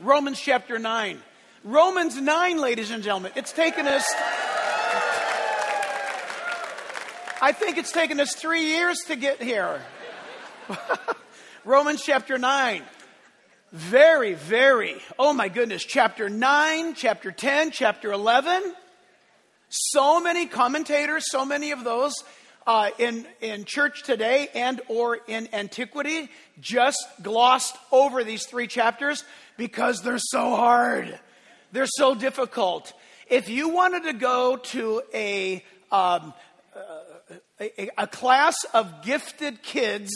Romans chapter 9. Romans 9, ladies and gentlemen. It's taken us, I think it's taken us three years to get here. Romans chapter 9. Very, very, oh my goodness, chapter 9, chapter 10, chapter 11. So many commentators, so many of those uh, in, in church today and or in antiquity just glossed over these three chapters because they're so hard. They're so difficult. If you wanted to go to a, um, a, a class of gifted kids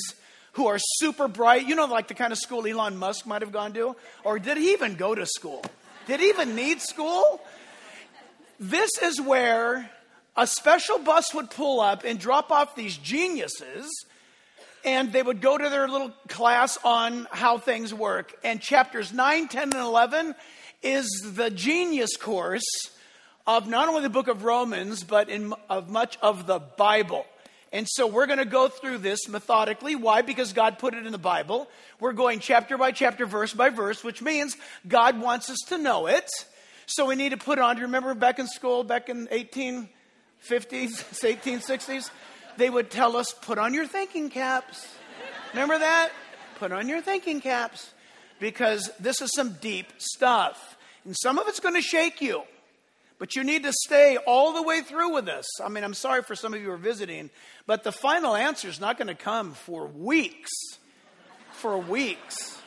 who are super bright, you know, like the kind of school Elon Musk might have gone to, or did he even go to school? Did he even need school? This is where a special bus would pull up and drop off these geniuses, and they would go to their little class on how things work. And chapters 9, 10, and 11 is the genius course of not only the book of Romans, but in, of much of the Bible. And so we're going to go through this methodically. Why? Because God put it in the Bible. We're going chapter by chapter, verse by verse, which means God wants us to know it. So we need to put on. Do you remember back in school, back in 1850s, 1860s? They would tell us, put on your thinking caps. Remember that? Put on your thinking caps because this is some deep stuff. And some of it's going to shake you. But you need to stay all the way through with this. I mean, I'm sorry for some of you who are visiting, but the final answer is not going to come for weeks. For weeks.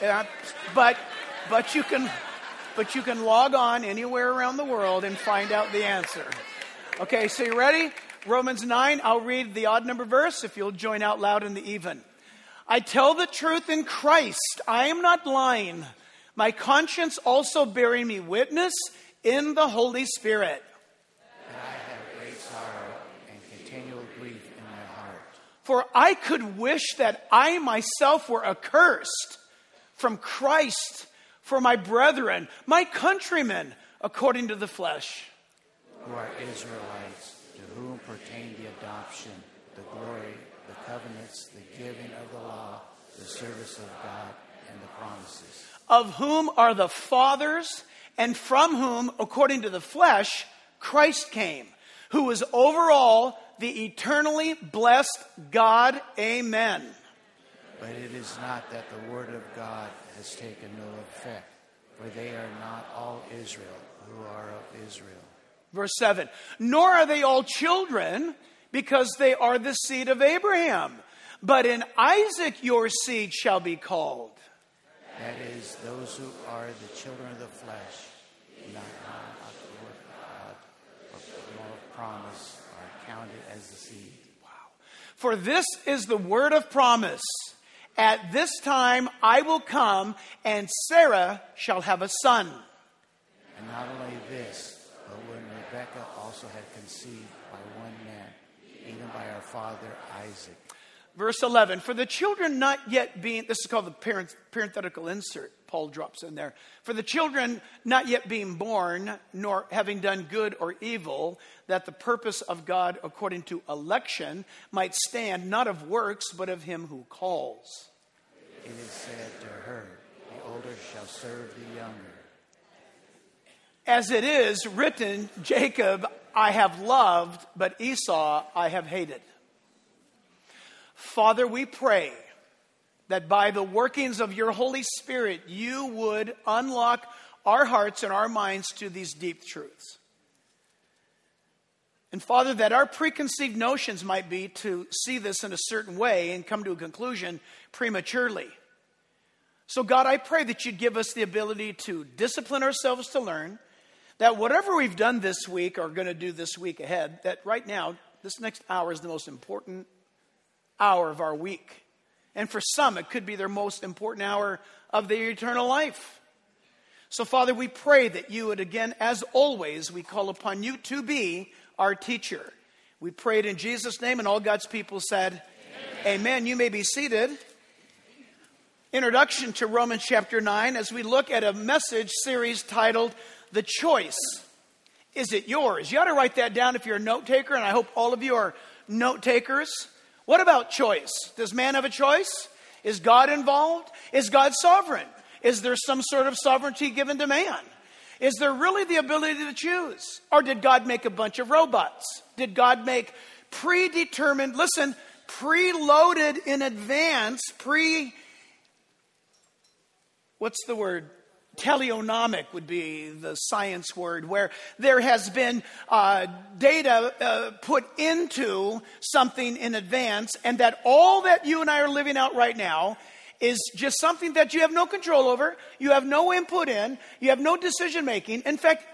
Yeah, but but you can but you can log on anywhere around the world and find out the answer. Okay, so you ready? Romans 9, I'll read the odd number verse if you'll join out loud in the even. I tell the truth in Christ. I am not lying. My conscience also bearing me witness in the Holy Spirit. That I have great sorrow and continual grief in my heart. For I could wish that I myself were accursed from Christ for my brethren, my countrymen, according to the flesh. Who are Israelites, to whom pertain the adoption, the glory, the covenants, the giving of the law, the service of God, and the promises. Of whom are the fathers, and from whom, according to the flesh, Christ came, who is over all the eternally blessed God. Amen. But it is not that the word of God has taken no effect, for they are not all Israel who are of Israel. Verse 7 Nor are they all children, because they are the seed of Abraham. But in Isaac your seed shall be called. That is, those who are the children of the flesh, not of the word of God, but of promise, are counted as the seed. Wow. For this is the word of promise. At this time I will come, and Sarah shall have a son. And not only this, but when Rebekah also had conceived by one man, even by our father Isaac. Verse 11 For the children not yet being, this is called the parent, parenthetical insert, Paul drops in there. For the children not yet being born, nor having done good or evil, that the purpose of God according to election might stand, not of works, but of him who calls. It is said to her, The older shall serve the younger. As it is written, Jacob I have loved, but Esau I have hated. Father, we pray that by the workings of your Holy Spirit, you would unlock our hearts and our minds to these deep truths. And Father, that our preconceived notions might be to see this in a certain way and come to a conclusion prematurely. So, God, I pray that you'd give us the ability to discipline ourselves to learn, that whatever we've done this week or going to do this week ahead, that right now, this next hour is the most important hour of our week. And for some, it could be their most important hour of their eternal life. So, Father, we pray that you would again, as always, we call upon you to be our teacher. We pray it in Jesus' name, and all God's people said, Amen. Amen. You may be seated. Introduction to Romans chapter 9 as we look at a message series titled The Choice. Is it yours? You ought to write that down if you're a note taker, and I hope all of you are note takers. What about choice? Does man have a choice? Is God involved? Is God sovereign? Is there some sort of sovereignty given to man? Is there really the ability to choose? Or did God make a bunch of robots? Did God make predetermined, listen, preloaded in advance, pre, what's the word? Teleonomic would be the science word, where there has been uh, data uh, put into something in advance, and that all that you and I are living out right now is just something that you have no control over, you have no input in, you have no decision making. In fact,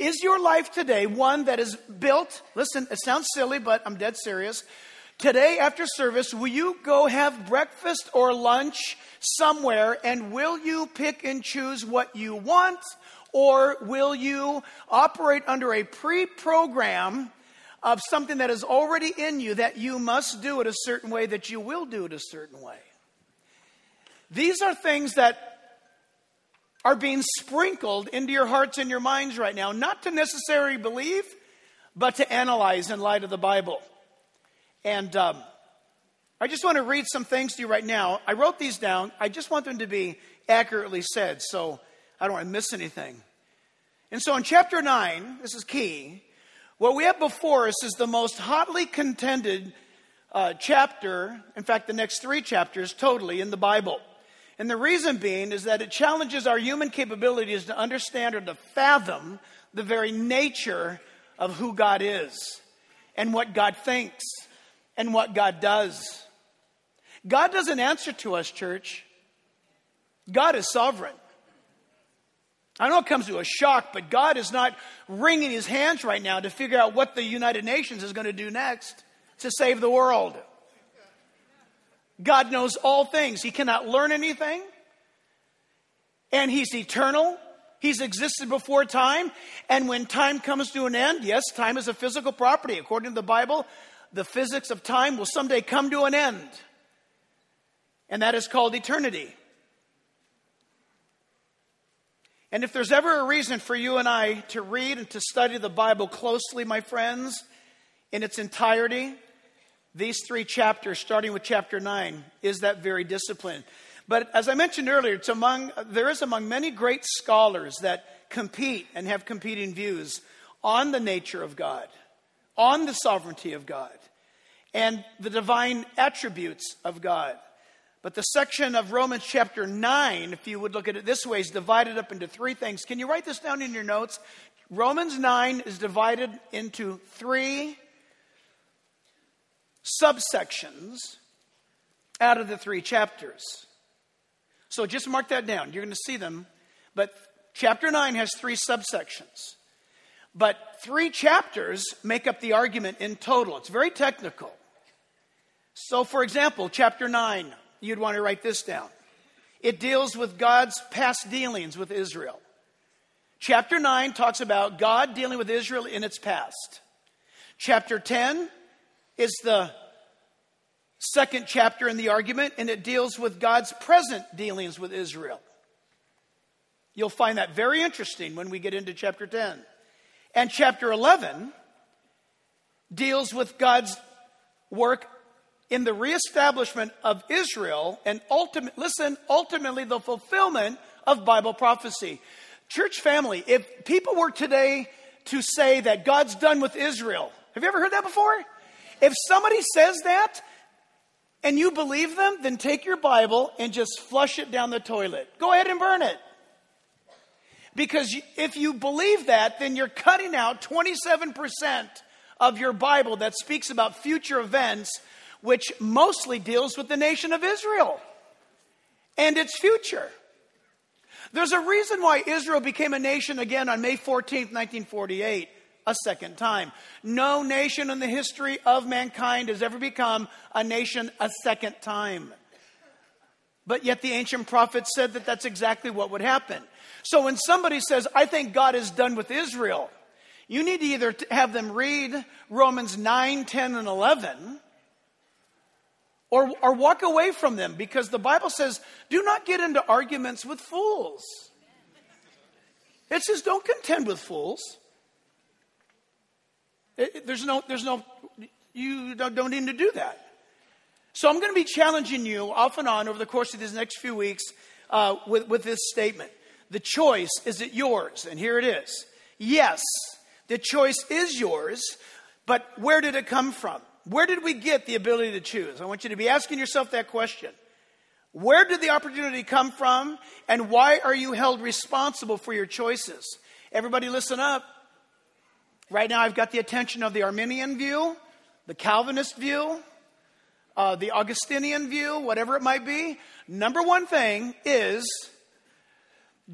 is your life today one that is built? Listen, it sounds silly, but I'm dead serious. Today, after service, will you go have breakfast or lunch somewhere and will you pick and choose what you want or will you operate under a pre program of something that is already in you that you must do it a certain way, that you will do it a certain way? These are things that are being sprinkled into your hearts and your minds right now, not to necessarily believe, but to analyze in light of the Bible. And um, I just want to read some things to you right now. I wrote these down. I just want them to be accurately said so I don't want to miss anything. And so in chapter 9, this is key, what we have before us is the most hotly contended uh, chapter, in fact, the next three chapters totally in the Bible. And the reason being is that it challenges our human capabilities to understand or to fathom the very nature of who God is and what God thinks and what God does. God doesn't answer to us, church. God is sovereign. I know it comes to a shock, but God is not wringing his hands right now to figure out what the United Nations is going to do next to save the world. God knows all things. He cannot learn anything. And He's eternal. He's existed before time. And when time comes to an end, yes, time is a physical property. According to the Bible, the physics of time will someday come to an end. And that is called eternity. And if there's ever a reason for you and I to read and to study the Bible closely, my friends, in its entirety, these three chapters, starting with chapter 9, is that very discipline. But as I mentioned earlier, it's among, there is among many great scholars that compete and have competing views on the nature of God, on the sovereignty of God, and the divine attributes of God. But the section of Romans chapter 9, if you would look at it this way, is divided up into three things. Can you write this down in your notes? Romans 9 is divided into three subsections out of the three chapters. So just mark that down. You're going to see them. But chapter 9 has three subsections. But three chapters make up the argument in total. It's very technical. So, for example, chapter 9, you'd want to write this down. It deals with God's past dealings with Israel. Chapter 9 talks about God dealing with Israel in its past. Chapter 10 is the second chapter in the argument, and it deals with God's present dealings with Israel. You'll find that very interesting when we get into chapter 10. And chapter 11 deals with God's work in the reestablishment of Israel and ultimate listen ultimately the fulfillment of Bible prophecy. Church family, if people were today to say that God's done with Israel, have you ever heard that before? If somebody says that and you believe them, then take your Bible and just flush it down the toilet. Go ahead and burn it. Because if you believe that, then you're cutting out 27% of your Bible that speaks about future events, which mostly deals with the nation of Israel and its future. There's a reason why Israel became a nation again on May 14th, 1948 a second time. No nation in the history of mankind has ever become a nation a second time. But yet the ancient prophets said that that's exactly what would happen. So when somebody says, I think God is done with Israel, you need to either have them read Romans 9, 10, and 11, or, or walk away from them because the Bible says, do not get into arguments with fools. It says, don't contend with fools. It, there's no, there's no, you don't, don't need to do that. So I'm going to be challenging you off and on over the course of these next few weeks uh, with, with this statement. The choice is it yours? And here it is. Yes, the choice is yours, but where did it come from? Where did we get the ability to choose? I want you to be asking yourself that question. Where did the opportunity come from, and why are you held responsible for your choices? Everybody, listen up. Right now, I've got the attention of the Arminian view, the Calvinist view, uh, the Augustinian view, whatever it might be. Number one thing is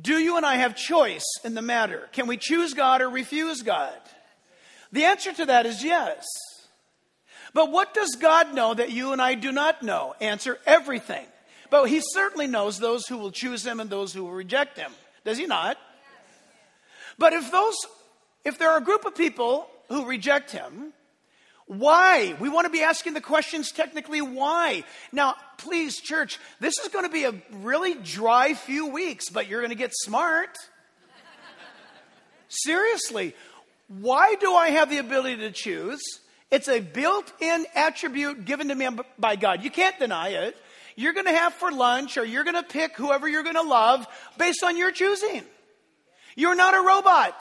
do you and I have choice in the matter? Can we choose God or refuse God? The answer to that is yes. But what does God know that you and I do not know? Answer everything. But He certainly knows those who will choose Him and those who will reject Him. Does He not? But if those, if there are a group of people who reject Him, why? We want to be asking the questions technically why. Now, please, church, this is going to be a really dry few weeks, but you're going to get smart. Seriously, why do I have the ability to choose? It's a built in attribute given to me by God. You can't deny it. You're going to have for lunch or you're going to pick whoever you're going to love based on your choosing. You're not a robot.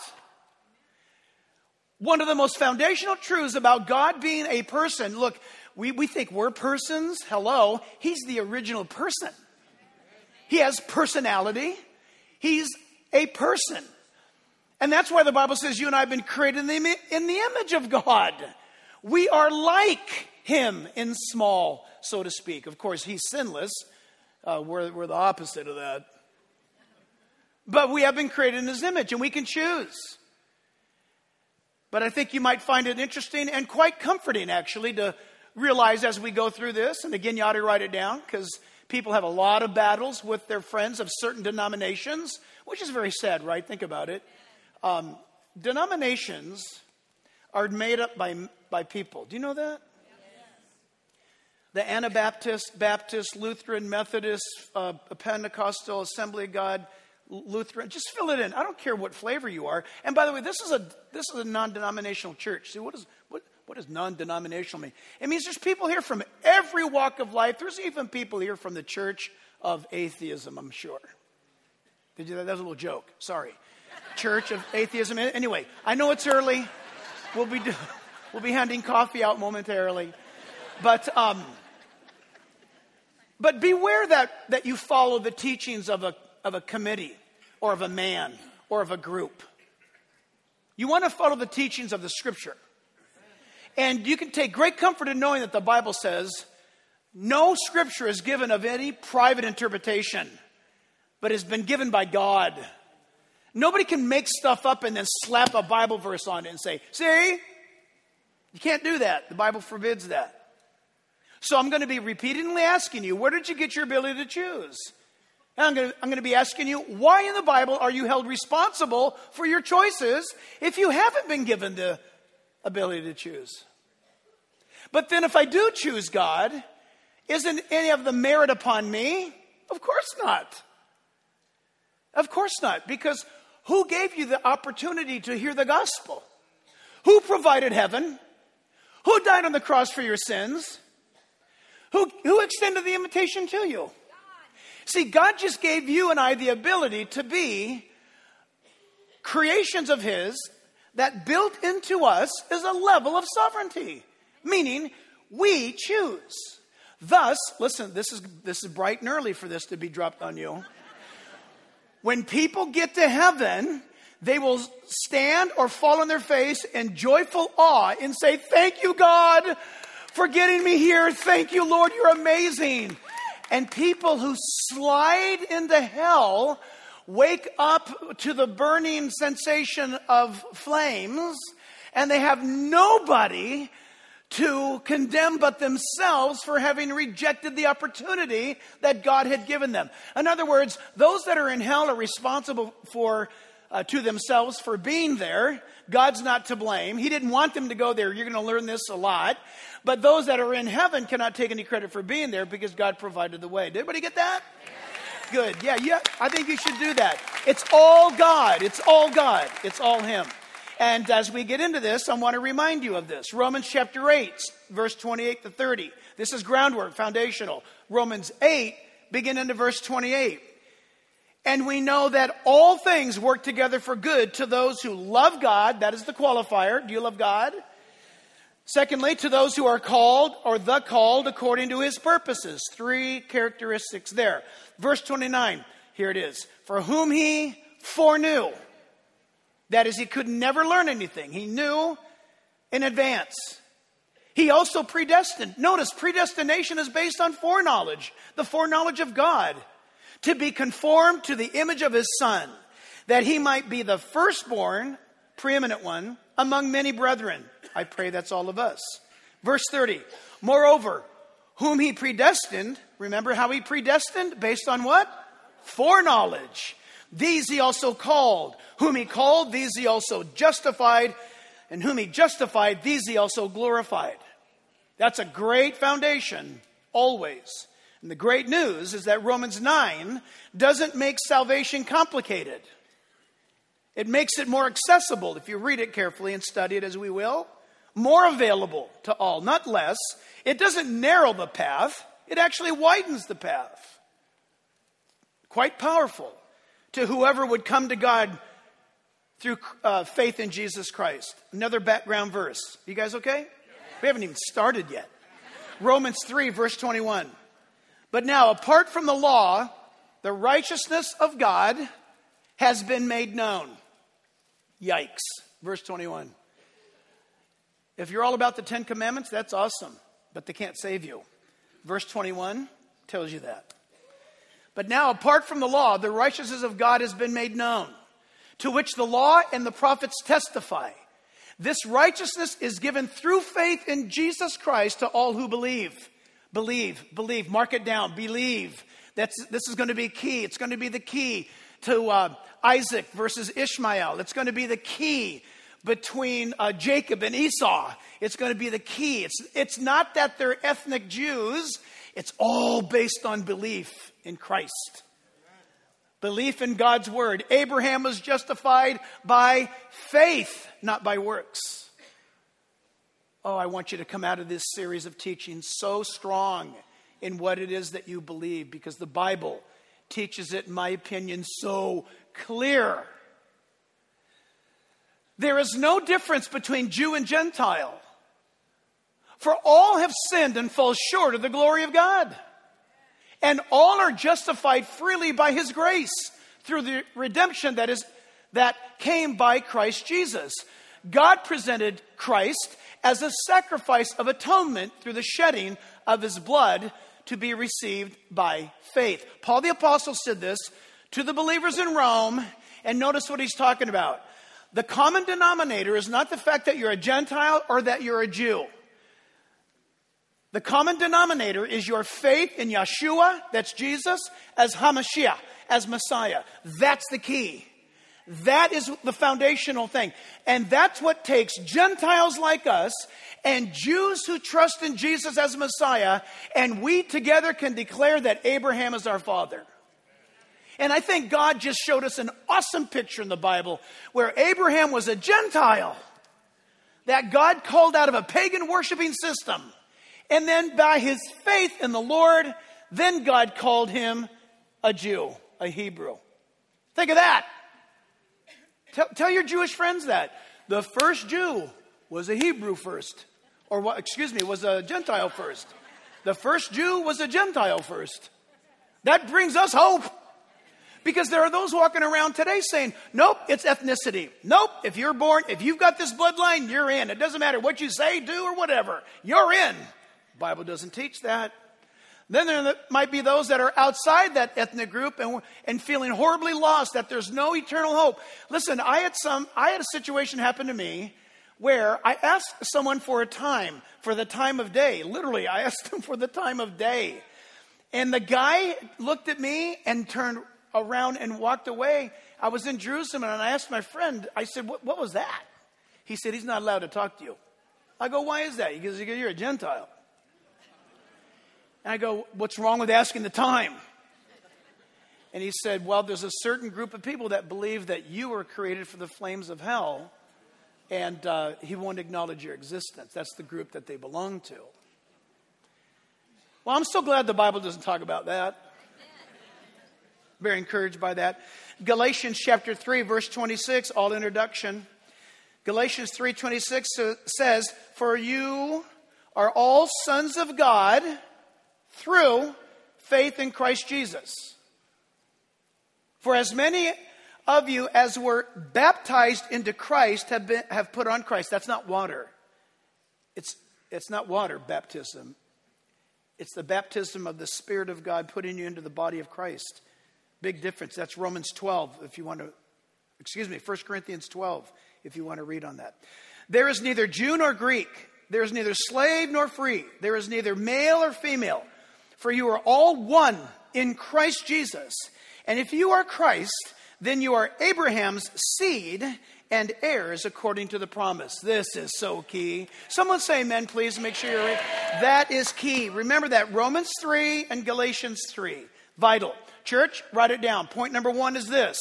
One of the most foundational truths about God being a person look, we, we think we're persons. Hello. He's the original person. He has personality. He's a person. And that's why the Bible says you and I have been created in the, in the image of God. We are like Him in small, so to speak. Of course, He's sinless. Uh, we're, we're the opposite of that. But we have been created in His image and we can choose. But I think you might find it interesting and quite comforting, actually, to realize as we go through this, and again, you ought to write it down because people have a lot of battles with their friends of certain denominations, which is very sad, right? Think about it. Um, denominations are made up by, by people. Do you know that? The Anabaptist, Baptist, Lutheran, Methodist, uh, Pentecostal, Assembly of God, Lutheran, just fill it in. I don't care what flavor you are. And by the way, this is a this is a non-denominational church. See, what is what what does non-denominational mean? It means there's people here from every walk of life. There's even people here from the church of atheism, I'm sure. Did you that was a little joke. Sorry. Church of atheism. Anyway, I know it's early. We'll be we'll be handing coffee out momentarily. But um but beware that, that you follow the teachings of a of a committee or of a man or of a group. You want to follow the teachings of the scripture. And you can take great comfort in knowing that the Bible says no scripture is given of any private interpretation, but has been given by God. Nobody can make stuff up and then slap a Bible verse on it and say, see? You can't do that. The Bible forbids that. So I'm going to be repeatedly asking you, where did you get your ability to choose? And I'm going, to, I'm going to be asking you, why in the Bible are you held responsible for your choices if you haven't been given the ability to choose? But then, if I do choose God, isn't any of the merit upon me? Of course not. Of course not. Because who gave you the opportunity to hear the gospel? Who provided heaven? Who died on the cross for your sins? Who, who extended the invitation to you? See, God just gave you and I the ability to be creations of His that built into us is a level of sovereignty, meaning we choose. Thus, listen, this is, this is bright and early for this to be dropped on you. When people get to heaven, they will stand or fall on their face in joyful awe and say, Thank you, God, for getting me here. Thank you, Lord, you're amazing. And people who slide into hell wake up to the burning sensation of flames and they have nobody to condemn but themselves for having rejected the opportunity that God had given them. In other words, those that are in hell are responsible for uh, to themselves for being there. God's not to blame. He didn't want them to go there. You're going to learn this a lot. But those that are in heaven cannot take any credit for being there because God provided the way. Did everybody get that? Good. Yeah, yeah. I think you should do that. It's all God. It's all God. It's all Him. And as we get into this, I want to remind you of this. Romans chapter 8, verse 28 to 30. This is groundwork, foundational. Romans 8, begin into verse 28. And we know that all things work together for good to those who love God. That is the qualifier. Do you love God? Secondly, to those who are called or the called according to his purposes. Three characteristics there. Verse 29, here it is. For whom he foreknew. That is, he could never learn anything. He knew in advance. He also predestined. Notice, predestination is based on foreknowledge, the foreknowledge of God, to be conformed to the image of his Son, that he might be the firstborn, preeminent one, among many brethren. I pray that's all of us. Verse 30. Moreover, whom he predestined, remember how he predestined? Based on what? Foreknowledge. These he also called. Whom he called, these he also justified. And whom he justified, these he also glorified. That's a great foundation, always. And the great news is that Romans 9 doesn't make salvation complicated. It makes it more accessible if you read it carefully and study it as we will more available to all, not less. It doesn't narrow the path, it actually widens the path. Quite powerful to whoever would come to God through uh, faith in Jesus Christ. Another background verse. You guys okay? We haven't even started yet. Romans 3, verse 21. But now, apart from the law, the righteousness of God has been made known. Yikes. Verse 21. If you're all about the Ten Commandments, that's awesome, but they can't save you. Verse 21 tells you that. But now, apart from the law, the righteousness of God has been made known, to which the law and the prophets testify. This righteousness is given through faith in Jesus Christ to all who believe. Believe, believe, mark it down, believe. That's, this is going to be key. It's going to be the key to uh, Isaac versus Ishmael. It's going to be the key between uh, Jacob and Esau. It's going to be the key. It's, it's not that they're ethnic Jews, it's all based on belief in Christ. Belief in God's word. Abraham was justified by faith, not by works. Oh, I want you to come out of this series of teaching so strong in what it is that you believe because the Bible teaches it, in my opinion, so clear. There is no difference between Jew and Gentile. For all have sinned and fall short of the glory of God. And all are justified freely by his grace through the redemption that is that came by Christ Jesus. God presented Christ as a sacrifice of atonement through the shedding of his blood to be received by faith. Paul the apostle said this to the believers in Rome and notice what he's talking about. The common denominator is not the fact that you're a Gentile or that you're a Jew. The common denominator is your faith in Yeshua, that's Jesus, as Hamashiach, as Messiah. That's the key. That is the foundational thing. And that's what takes Gentiles like us and Jews who trust in Jesus as Messiah, and we together can declare that Abraham is our father. And I think God just showed us an awesome picture in the Bible where Abraham was a Gentile that God called out of a pagan worshiping system. And then by his faith in the Lord, then God called him a Jew, a Hebrew. Think of that. Tell, tell your Jewish friends that. The first Jew was a Hebrew first. Or, what, excuse me, was a Gentile first. The first Jew was a Gentile first. That brings us hope. Because there are those walking around today saying, nope, it's ethnicity. Nope, if you're born, if you've got this bloodline, you're in. It doesn't matter what you say, do, or whatever. You're in. The Bible doesn't teach that. Then there might be those that are outside that ethnic group and, and feeling horribly lost that there's no eternal hope. Listen, I had some, I had a situation happen to me where I asked someone for a time, for the time of day. Literally, I asked him for the time of day. And the guy looked at me and turned around and walked away. I was in Jerusalem and I asked my friend, I said, what, what was that? He said, He's not allowed to talk to you. I go, Why is that? He goes, You're a Gentile. And I go, What's wrong with asking the time? And he said, Well, there's a certain group of people that believe that you were created for the flames of hell, and uh, he won't acknowledge your existence. That's the group that they belong to. Well, I'm so glad the Bible doesn't talk about that. Very encouraged by that. Galatians chapter 3 verse 26, all introduction. Galatians 3:26 says, "For you are all sons of God through faith in Christ Jesus. For as many of you as were baptized into Christ have, been, have put on Christ. That's not water. It's, it's not water baptism. It's the baptism of the Spirit of God putting you into the body of Christ. Big difference. That's Romans 12, if you want to, excuse me, 1 Corinthians 12, if you want to read on that. There is neither Jew nor Greek. There is neither slave nor free. There is neither male or female. For you are all one in Christ Jesus. And if you are Christ, then you are Abraham's seed and heirs according to the promise. This is so key. Someone say amen, please. Make sure you're. That is key. Remember that Romans 3 and Galatians 3. Vital. Church, write it down. Point number one is this.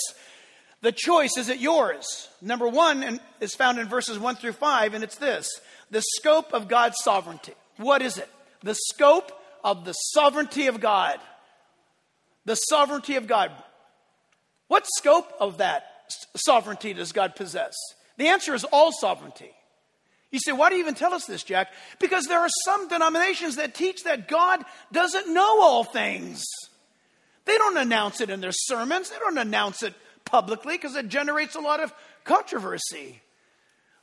The choice is it yours. Number one is found in verses 1 through 5, and it's this the scope of God's sovereignty. What is it? The scope of the sovereignty of God. The sovereignty of God. What scope of that sovereignty does God possess? The answer is all sovereignty. You say, why do you even tell us this, Jack? Because there are some denominations that teach that God doesn't know all things. They don't announce it in their sermons, they don't announce it publicly because it generates a lot of controversy.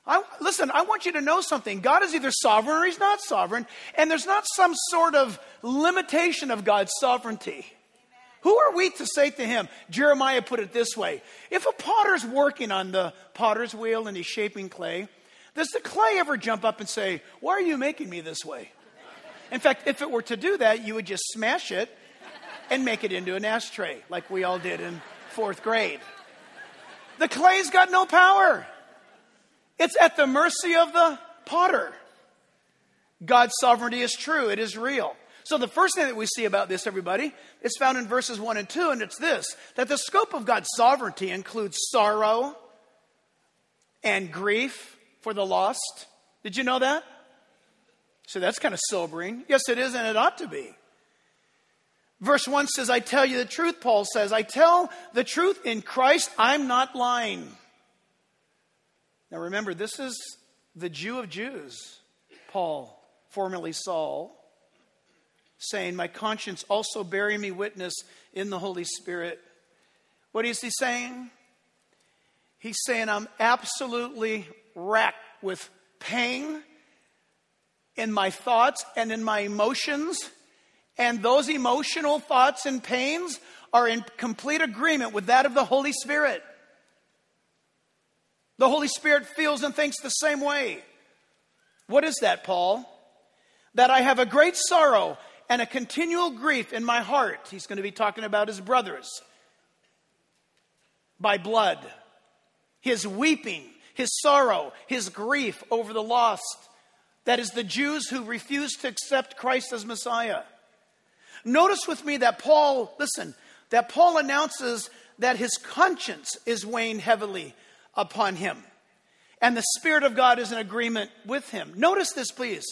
I, listen, I want you to know something. God is either sovereign or he's not sovereign, and there's not some sort of limitation of God's sovereignty. Who are we to say to him? Jeremiah put it this way If a potter's working on the potter's wheel and he's shaping clay, does the clay ever jump up and say, Why are you making me this way? In fact, if it were to do that, you would just smash it and make it into an ashtray, like we all did in fourth grade. The clay's got no power, it's at the mercy of the potter. God's sovereignty is true, it is real. So, the first thing that we see about this, everybody, is found in verses 1 and 2, and it's this that the scope of God's sovereignty includes sorrow and grief for the lost. Did you know that? So, that's kind of sobering. Yes, it is, and it ought to be. Verse 1 says, I tell you the truth, Paul says. I tell the truth in Christ, I'm not lying. Now remember, this is the Jew of Jews, Paul, formerly Saul saying, My conscience also bearing me witness in the Holy Spirit. What is he saying? He's saying, I'm absolutely racked with pain in my thoughts and in my emotions. And those emotional thoughts and pains are in complete agreement with that of the Holy Spirit. The Holy Spirit feels and thinks the same way. What is that, Paul? That I have a great sorrow and a continual grief in my heart. He's going to be talking about his brothers by blood, his weeping, his sorrow, his grief over the lost. That is the Jews who refused to accept Christ as Messiah. Notice with me that Paul, listen, that Paul announces that his conscience is weighing heavily upon him. And the Spirit of God is in agreement with him. Notice this, please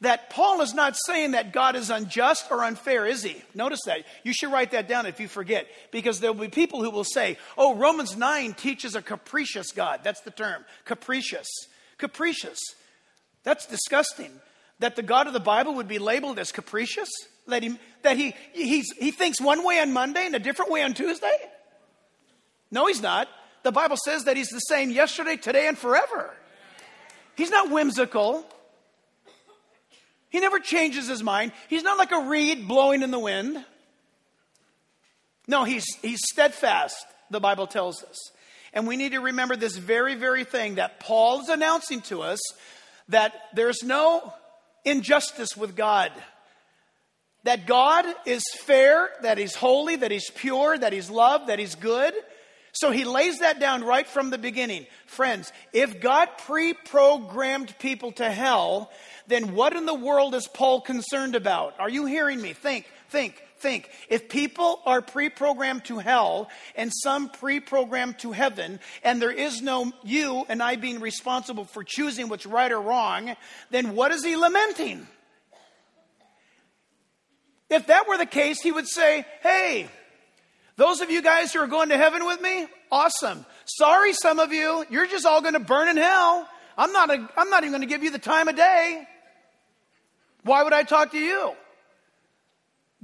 that Paul is not saying that God is unjust or unfair, is he? Notice that. You should write that down if you forget, because there will be people who will say, oh, Romans 9 teaches a capricious God. That's the term, capricious. Capricious. That's disgusting. That the God of the Bible would be labeled as capricious? That he, that he, he's, he thinks one way on Monday and a different way on Tuesday? No, he's not. The Bible says that he's the same yesterday, today, and forever. He's not whimsical. He never changes his mind. He's not like a reed blowing in the wind. No, he's, he's steadfast, the Bible tells us. And we need to remember this very, very thing that Paul is announcing to us that there's no injustice with God. That God is fair, that He's holy, that He's pure, that He's love, that He's good. So he lays that down right from the beginning. Friends, if God pre programmed people to hell, then what in the world is Paul concerned about? Are you hearing me? Think, think, think. If people are pre programmed to hell and some pre programmed to heaven, and there is no you and I being responsible for choosing what's right or wrong, then what is he lamenting? If that were the case, he would say, Hey, those of you guys who are going to heaven with me, awesome. Sorry, some of you, you're just all going to burn in hell. I'm not, a, I'm not even going to give you the time of day. Why would I talk to you?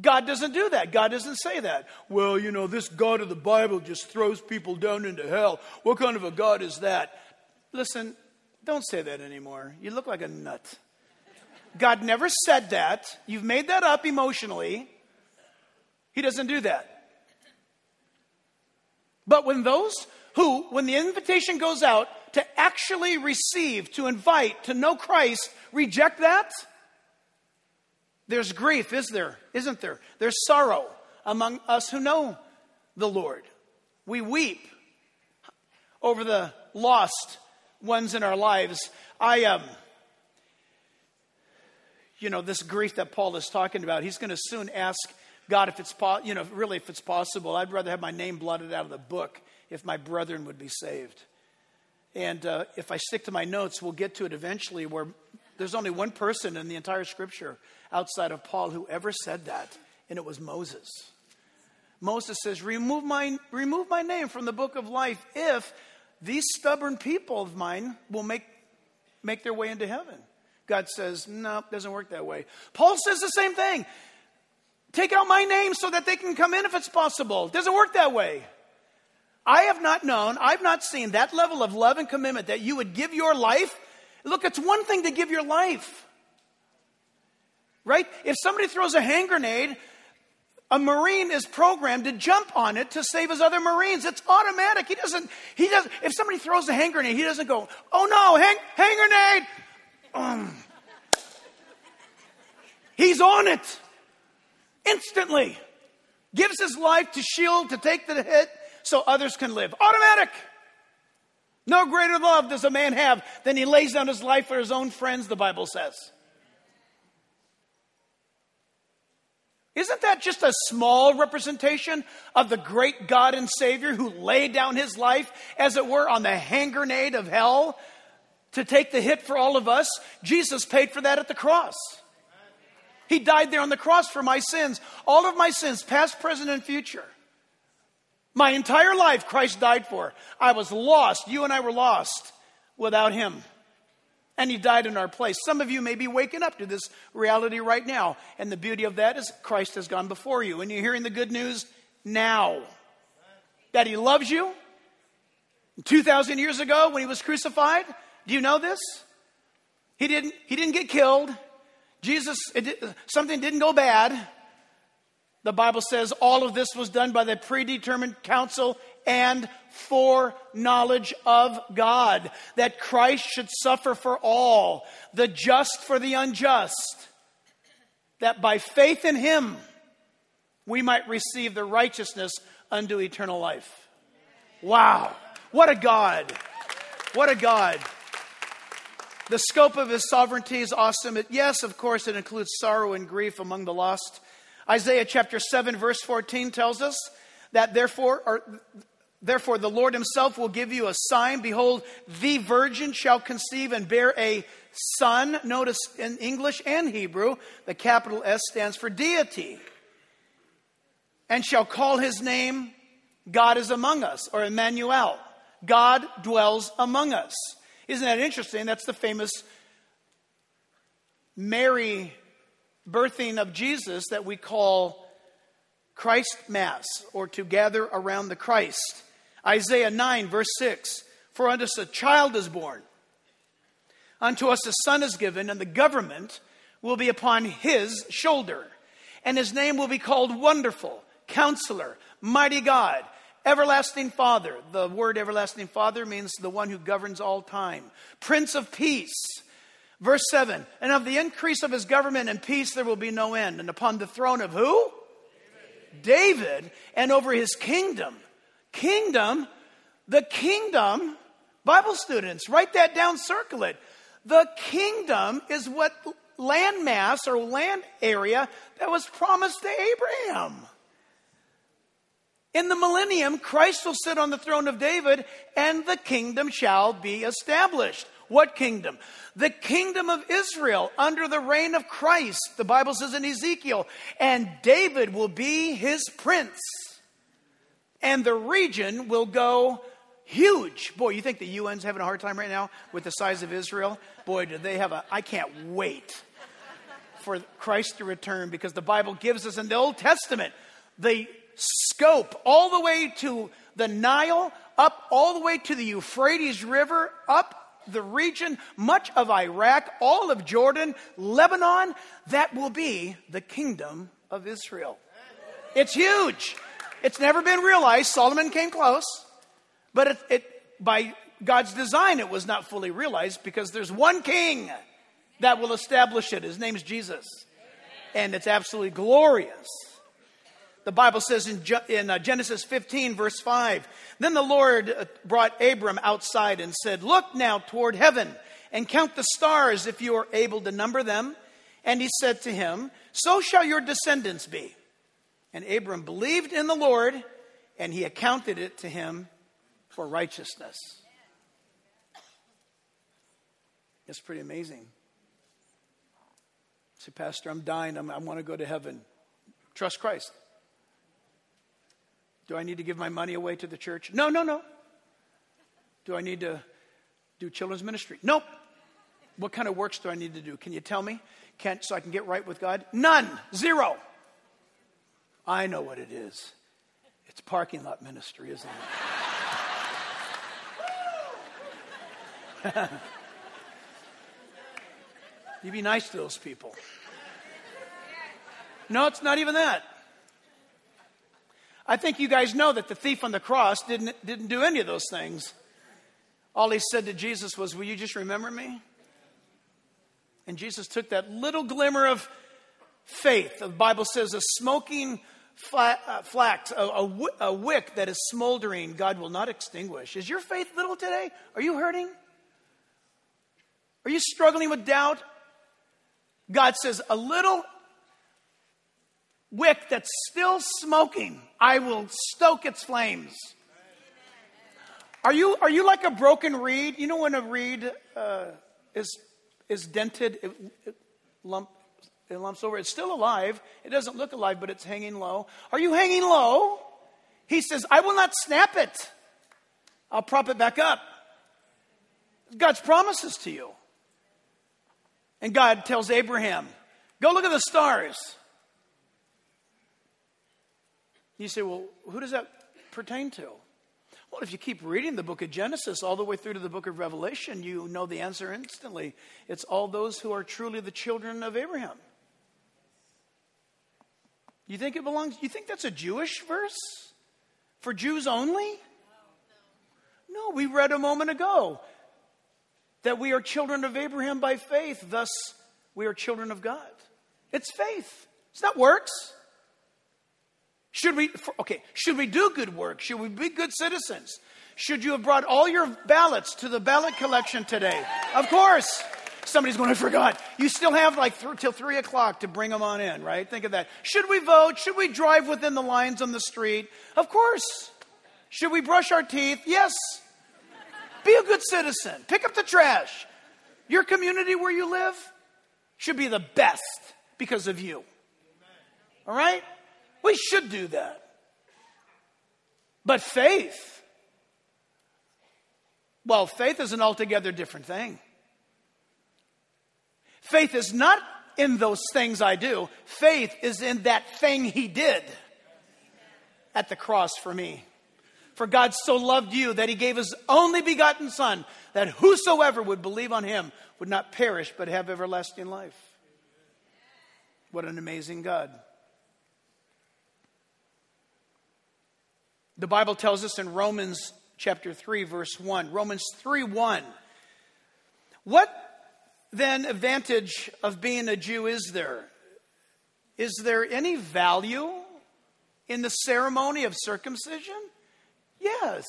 God doesn't do that. God doesn't say that. Well, you know, this God of the Bible just throws people down into hell. What kind of a God is that? Listen, don't say that anymore. You look like a nut. God never said that. You've made that up emotionally. He doesn't do that. But when those who, when the invitation goes out to actually receive, to invite, to know Christ, reject that, there's grief, is there? Isn't there? There's sorrow among us who know the Lord. We weep over the lost ones in our lives. I um you know this grief that Paul is talking about. He's going to soon ask God if it's po- you know really if it's possible. I'd rather have my name blotted out of the book if my brethren would be saved. And uh, if I stick to my notes, we'll get to it eventually where there's only one person in the entire scripture outside of Paul who ever said that, and it was Moses. Moses says, remove my, remove my name from the book of life if these stubborn people of mine will make, make their way into heaven. God says, no, it doesn't work that way. Paul says the same thing. Take out my name so that they can come in if it's possible. It doesn't work that way. I have not known, I've not seen that level of love and commitment that you would give your life. Look, it's one thing to give your life. Right? If somebody throws a hand grenade, a Marine is programmed to jump on it to save his other Marines. It's automatic. He doesn't, he doesn't, if somebody throws a hand grenade, he doesn't go, oh no, hang, hand grenade. Um, he's on it instantly. Gives his life to shield, to take the hit so others can live. Automatic. No greater love does a man have than he lays down his life for his own friends, the Bible says. Isn't that just a small representation of the great God and Savior who laid down his life, as it were, on the hand grenade of hell to take the hit for all of us? Jesus paid for that at the cross. He died there on the cross for my sins, all of my sins, past, present, and future. My entire life, Christ died for. I was lost. You and I were lost without him. And he died in our place. Some of you may be waking up to this reality right now. And the beauty of that is Christ has gone before you. And you're hearing the good news now that he loves you. 2,000 years ago when he was crucified, do you know this? He didn't, he didn't get killed. Jesus, something didn't go bad. The Bible says all of this was done by the predetermined counsel and foreknowledge of God, that Christ should suffer for all, the just for the unjust, that by faith in him we might receive the righteousness unto eternal life. Wow, what a God! What a God! The scope of his sovereignty is awesome. It, yes, of course, it includes sorrow and grief among the lost. Isaiah chapter 7, verse 14 tells us that therefore, or, therefore the Lord himself will give you a sign. Behold, the virgin shall conceive and bear a son. Notice in English and Hebrew, the capital S stands for deity. And shall call his name God is among us, or Emmanuel. God dwells among us. Isn't that interesting? That's the famous Mary birthing of Jesus that we call Christ Mass or to gather around the Christ. Isaiah 9, verse 6 For unto us a child is born, unto us a son is given, and the government will be upon his shoulder. And his name will be called Wonderful, Counselor, Mighty God, Everlasting Father. The word everlasting Father means the one who governs all time. Prince of Peace. Verse 7 And of the increase of his government and peace there will be no end. And upon the throne of who? David, David and over his kingdom. Kingdom, the kingdom, Bible students, write that down, circle it. The kingdom is what landmass or land area that was promised to Abraham. In the millennium, Christ will sit on the throne of David and the kingdom shall be established. What kingdom? The kingdom of Israel under the reign of Christ, the Bible says in Ezekiel, and David will be his prince. And the region will go huge. Boy, you think the UN's having a hard time right now with the size of Israel? Boy, do they have a, I can't wait for Christ to return because the Bible gives us in the Old Testament the scope all the way to the Nile, up all the way to the Euphrates River, up the region, much of Iraq, all of Jordan, Lebanon, that will be the kingdom of Israel. It's huge. It's never been realized. Solomon came close, but it, it, by God's design, it was not fully realized because there's one king that will establish it. His name's Jesus. And it's absolutely glorious. The Bible says in, in uh, Genesis 15, verse 5 Then the Lord uh, brought Abram outside and said, Look now toward heaven and count the stars if you are able to number them. And he said to him, So shall your descendants be. And Abram believed in the Lord, and he accounted it to him for righteousness. It's pretty amazing. Say, Pastor, I'm dying. I'm, I want to go to heaven. Trust Christ. Do I need to give my money away to the church? No, no, no. Do I need to do children's ministry? Nope. What kind of works do I need to do? Can you tell me? Can, so I can get right with God? None. Zero. I know what it is. It's parking lot ministry, isn't it? You'd be nice to those people. No, it's not even that. I think you guys know that the thief on the cross didn't, didn't do any of those things. All he said to Jesus was, Will you just remember me? And Jesus took that little glimmer of faith. The Bible says, a smoking uh, flax, a, wick that is smoldering, God will not extinguish. Is your faith little today? Are you hurting? Are you struggling with doubt? God says, a little wick that's still smoking, I will stoke its flames. Are you, are you like a broken reed? You know when a reed uh, is, is dented, it, it, lump, it lumps over. It's still alive. It doesn't look alive, but it's hanging low. Are you hanging low? He says, I will not snap it. I'll prop it back up. God's promises to you. And God tells Abraham, Go look at the stars. You say, well, who does that pertain to? Well, if you keep reading the book of Genesis all the way through to the book of Revelation, you know the answer instantly. It's all those who are truly the children of Abraham. You think it belongs, you think that's a Jewish verse? For Jews only? No, we read a moment ago that we are children of Abraham by faith, thus, we are children of God. It's faith, it's not works. Should we, okay, should we do good work? Should we be good citizens? Should you have brought all your ballots to the ballot collection today? Of course. Somebody's going, I forgot. You still have like th- till three o'clock to bring them on in, right? Think of that. Should we vote? Should we drive within the lines on the street? Of course. Should we brush our teeth? Yes. Be a good citizen. Pick up the trash. Your community where you live should be the best because of you. All right? We should do that. But faith, well, faith is an altogether different thing. Faith is not in those things I do, faith is in that thing He did at the cross for me. For God so loved you that He gave His only begotten Son, that whosoever would believe on Him would not perish but have everlasting life. What an amazing God. The Bible tells us in Romans chapter 3, verse 1, Romans 3 1. What then advantage of being a Jew is there? Is there any value in the ceremony of circumcision? Yes.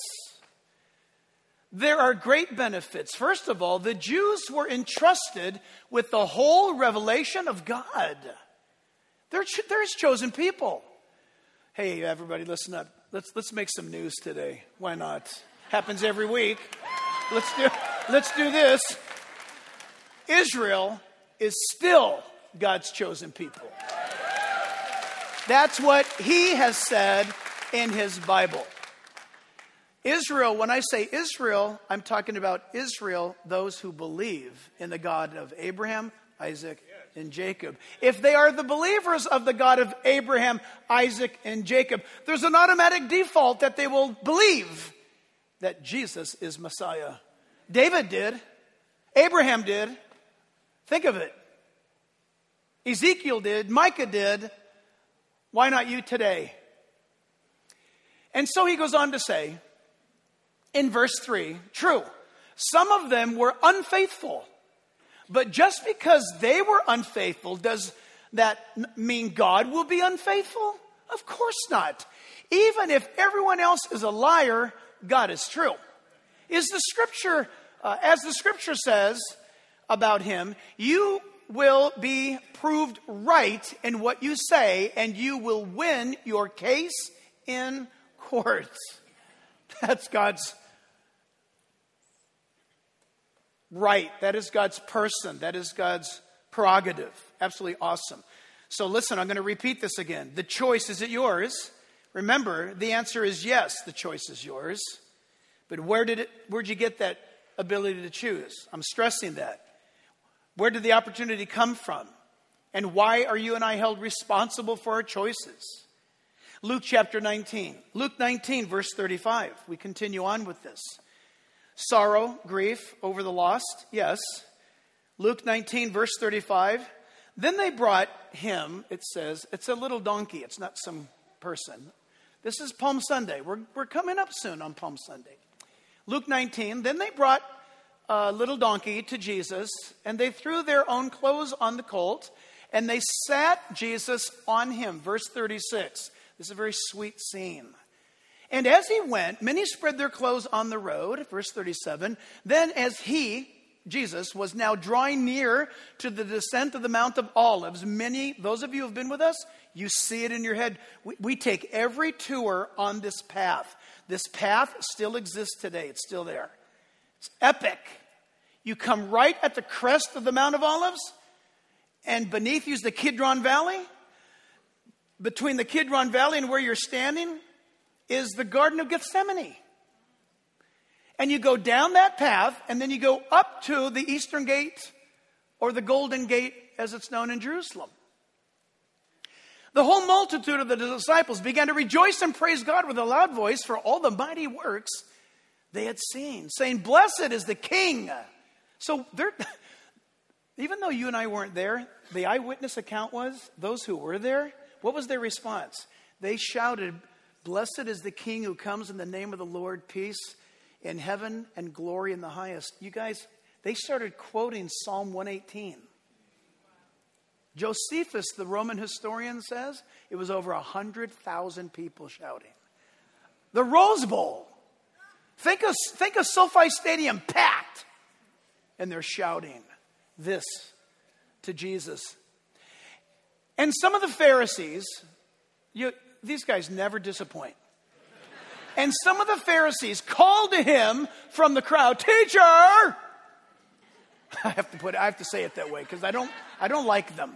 there are great benefits. First of all, the Jews were entrusted with the whole revelation of God. They're, they're his chosen people. Hey, everybody, listen up. Let's, let's make some news today. Why not? Happens every week. Let's do, let's do this. Israel is still God's chosen people. That's what he has said in his Bible. Israel, when I say Israel, I'm talking about Israel, those who believe in the God of Abraham, Isaac, and Jacob. If they are the believers of the God of Abraham, Isaac, and Jacob, there's an automatic default that they will believe that Jesus is Messiah. David did, Abraham did. Think of it. Ezekiel did, Micah did. Why not you today? And so he goes on to say, in verse 3 true, some of them were unfaithful. But just because they were unfaithful, does that mean God will be unfaithful? Of course not. Even if everyone else is a liar, God is true. Is the scripture, uh, as the scripture says about him, you will be proved right in what you say, and you will win your case in court. That's God's right. That is God's person. That is God's prerogative. Absolutely awesome. So listen, I'm going to repeat this again. The choice is it yours? Remember, the answer is yes, the choice is yours. But where did it where'd you get that ability to choose? I'm stressing that. Where did the opportunity come from? And why are you and I held responsible for our choices? Luke chapter 19. Luke 19, verse 35. We continue on with this. Sorrow, grief over the lost, yes. Luke 19, verse 35. Then they brought him, it says, it's a little donkey, it's not some person. This is Palm Sunday. We're, we're coming up soon on Palm Sunday. Luke 19, then they brought a little donkey to Jesus, and they threw their own clothes on the colt, and they sat Jesus on him. Verse 36. This is a very sweet scene. And as he went, many spread their clothes on the road. Verse 37. Then, as he, Jesus, was now drawing near to the descent of the Mount of Olives, many, those of you who have been with us, you see it in your head. We, we take every tour on this path. This path still exists today, it's still there. It's epic. You come right at the crest of the Mount of Olives, and beneath you is the Kidron Valley. Between the Kidron Valley and where you're standing, is the Garden of Gethsemane. And you go down that path, and then you go up to the Eastern Gate or the Golden Gate as it's known in Jerusalem. The whole multitude of the disciples began to rejoice and praise God with a loud voice for all the mighty works they had seen, saying, Blessed is the King. So, even though you and I weren't there, the eyewitness account was those who were there. What was their response? They shouted, Blessed is the King who comes in the name of the Lord, peace in heaven and glory in the highest. You guys, they started quoting Psalm 118. Josephus, the Roman historian, says it was over 100,000 people shouting. The Rose Bowl. Think of, think of SoFi Stadium packed. And they're shouting this to Jesus. And some of the Pharisees, you, these guys never disappoint. And some of the Pharisees called to him from the crowd, Teacher! I have to put I have to say it that way because I don't I don't like them.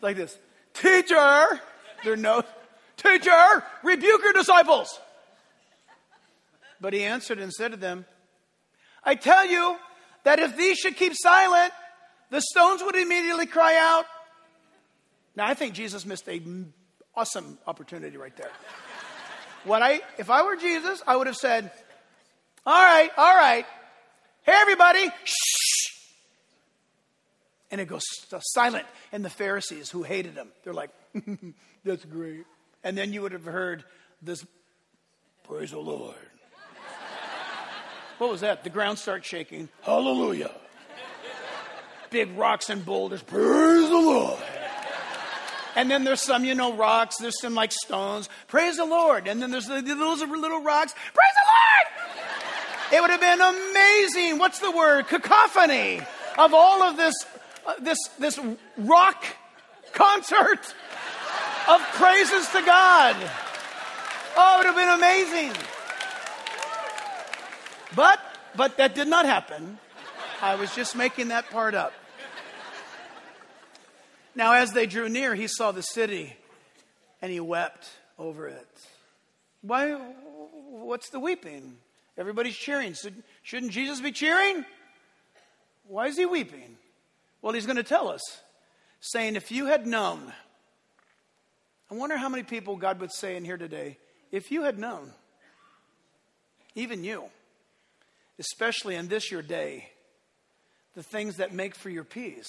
like this. Teacher! Their no Teacher, rebuke your disciples. But he answered and said to them, I tell you that if these should keep silent, the stones would immediately cry out. Now, I think Jesus missed a awesome opportunity right there. what I, if I were Jesus, I would have said, "All right, all right, hey everybody, shh," and it goes silent. And the Pharisees who hated him, they're like, "That's great," and then you would have heard this, "Praise the Lord." what was that? The ground starts shaking. Hallelujah. Big rocks and boulders. Praise the Lord. And then there's some, you know, rocks. There's some like stones. Praise the Lord. And then there's the, those little rocks. Praise the Lord. It would have been amazing. What's the word? Cacophony of all of this, uh, this, this rock concert of praises to God. Oh, it would have been amazing. But, but that did not happen. I was just making that part up. Now, as they drew near, he saw the city and he wept over it. Why? What's the weeping? Everybody's cheering. Shouldn't Jesus be cheering? Why is he weeping? Well, he's going to tell us, saying, If you had known, I wonder how many people God would say in here today, if you had known, even you, especially in this your day, the things that make for your peace.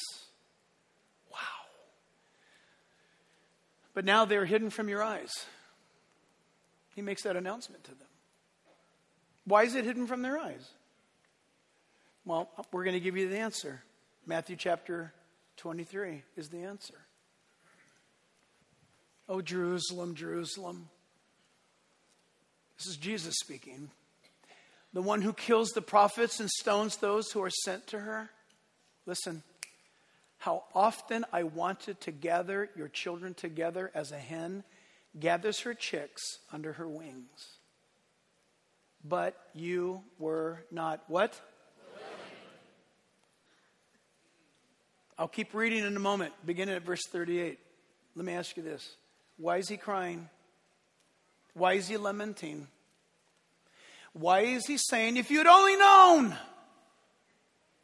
But now they're hidden from your eyes. He makes that announcement to them. Why is it hidden from their eyes? Well, we're going to give you the answer. Matthew chapter 23 is the answer. Oh, Jerusalem, Jerusalem. This is Jesus speaking. The one who kills the prophets and stones those who are sent to her. Listen, how often I wanted to gather your children together as a hen gathers her chicks under her wings but you were not what? I'll keep reading in a moment, beginning at verse 38. Let me ask you this Why is he crying? Why is he lamenting? Why is he saying, If you'd only known?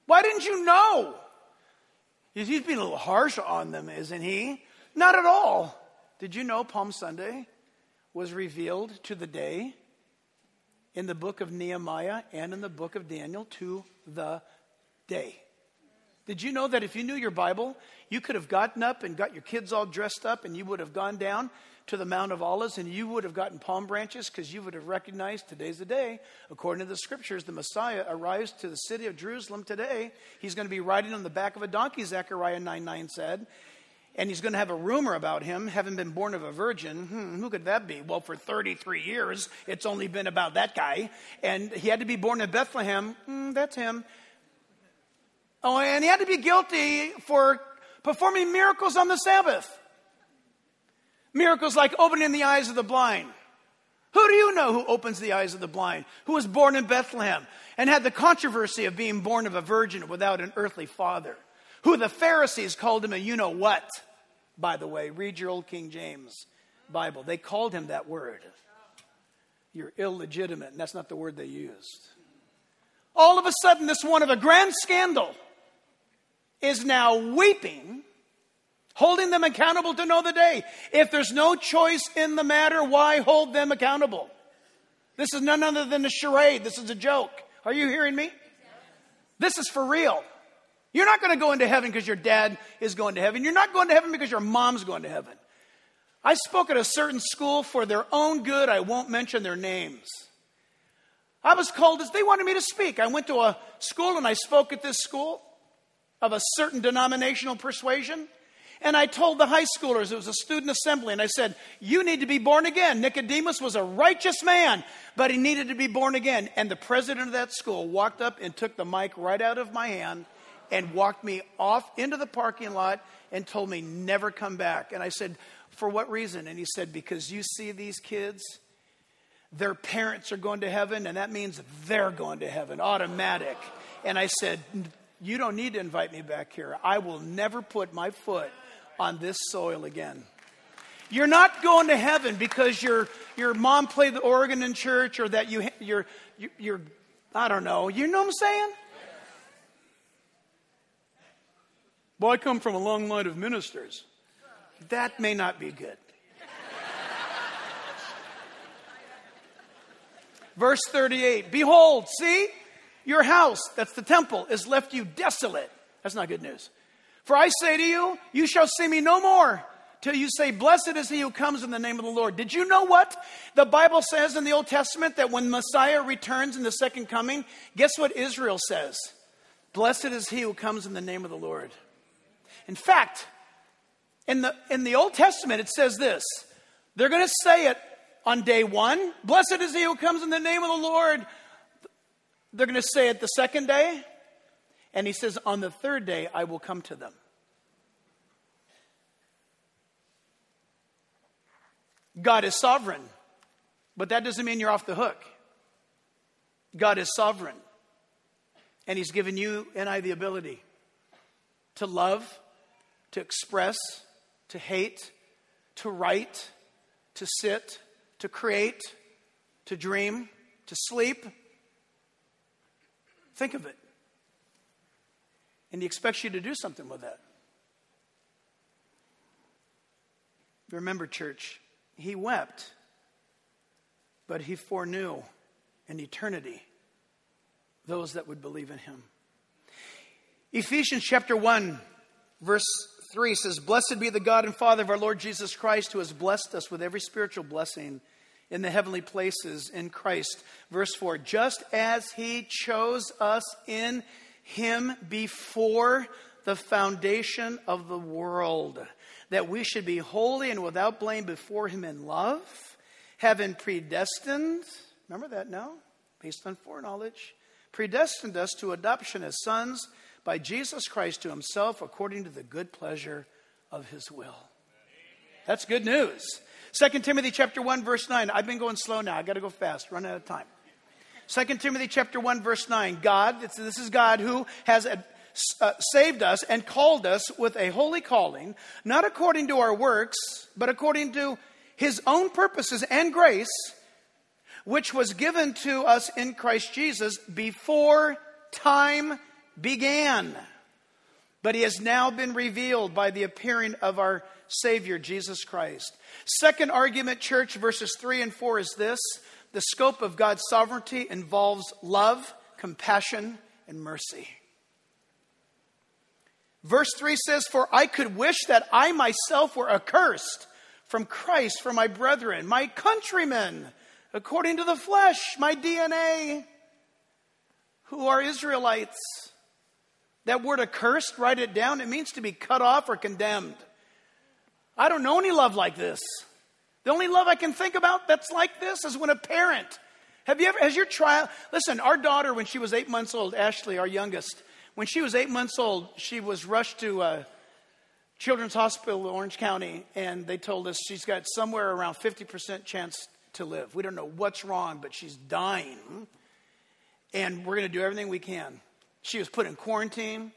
Why didn't you know? He's being a little harsh on them, isn't he? Not at all. Did you know Palm Sunday was revealed to the day in the book of Nehemiah and in the book of Daniel to the day. Did you know that if you knew your Bible, you could have gotten up and got your kids all dressed up and you would have gone down to the Mount of Olives and you would have gotten palm branches because you would have recognized today's the day. According to the scriptures, the Messiah arrives to the city of Jerusalem today. He's going to be riding on the back of a donkey, Zechariah 9 9 said and he's going to have a rumor about him having been born of a virgin. Hmm, who could that be? Well, for 33 years, it's only been about that guy. And he had to be born in Bethlehem. Hmm, that's him. Oh, and he had to be guilty for performing miracles on the Sabbath. Miracles like opening the eyes of the blind. Who do you know who opens the eyes of the blind? Who was born in Bethlehem and had the controversy of being born of a virgin without an earthly father? who the Pharisees called him a you know what, by the way. Read your old King James Bible. They called him that word. You're illegitimate, and that's not the word they used. All of a sudden, this one of a grand scandal is now weeping, holding them accountable to know the day. If there's no choice in the matter, why hold them accountable? This is none other than a charade. This is a joke. Are you hearing me? This is for real. You're not going to go into heaven because your dad is going to heaven. You're not going to heaven because your mom's going to heaven. I spoke at a certain school for their own good. I won't mention their names. I was called as they wanted me to speak. I went to a school and I spoke at this school of a certain denominational persuasion. And I told the high schoolers, it was a student assembly, and I said, You need to be born again. Nicodemus was a righteous man, but he needed to be born again. And the president of that school walked up and took the mic right out of my hand and walked me off into the parking lot and told me, never come back. And I said, For what reason? And he said, Because you see these kids, their parents are going to heaven, and that means they're going to heaven, automatic. And I said, You don't need to invite me back here. I will never put my foot on this soil again. You're not going to heaven because your, your mom played the organ in church or that you, you're, you're, I don't know. You know what I'm saying? Well, I come from a long line of ministers. That may not be good. Verse 38 Behold, see, your house, that's the temple, is left you desolate. That's not good news. For I say to you, you shall see me no more till you say, Blessed is he who comes in the name of the Lord. Did you know what? The Bible says in the Old Testament that when Messiah returns in the second coming, guess what Israel says? Blessed is he who comes in the name of the Lord. In fact, In the, in the Old Testament, it says this they're going to say it on day one Blessed is he who comes in the name of the Lord. They're going to say it the second day. And he says, On the third day, I will come to them. God is sovereign, but that doesn't mean you're off the hook. God is sovereign, and He's given you and I the ability to love, to express, to hate, to write, to sit, to create, to dream, to sleep. Think of it. And He expects you to do something with that. Remember, church, he wept, but he foreknew in eternity those that would believe in him. Ephesians chapter 1, verse 3 says, Blessed be the God and Father of our Lord Jesus Christ, who has blessed us with every spiritual blessing in the heavenly places in Christ. Verse 4 Just as he chose us in him before the foundation of the world that we should be holy and without blame before Him in love, having predestined, remember that now? Based on foreknowledge, predestined us to adoption as sons by Jesus Christ to Himself according to the good pleasure of His will. That's good news. 2 Timothy chapter 1 verse 9. I've been going slow now. I got to go fast. Run out of time. 2 Timothy chapter 1 verse 9. God, this is God who has uh, saved us and called us with a holy calling, not according to our works, but according to his own purposes and grace, which was given to us in Christ Jesus before time began. But he has now been revealed by the appearing of our Savior, Jesus Christ. Second argument, church, verses 3 and 4 is this the scope of God's sovereignty involves love, compassion, and mercy. Verse 3 says, For I could wish that I myself were accursed from Christ for my brethren, my countrymen, according to the flesh, my DNA, who are Israelites. That word accursed, write it down. It means to be cut off or condemned. I don't know any love like this. The only love I can think about that's like this is when a parent, have you ever, has your child, listen, our daughter, when she was eight months old, Ashley, our youngest, when she was eight months old, she was rushed to uh, Children's Hospital in Orange County, and they told us she's got somewhere around 50% chance to live. We don't know what's wrong, but she's dying. And we're going to do everything we can. She was put in quarantine.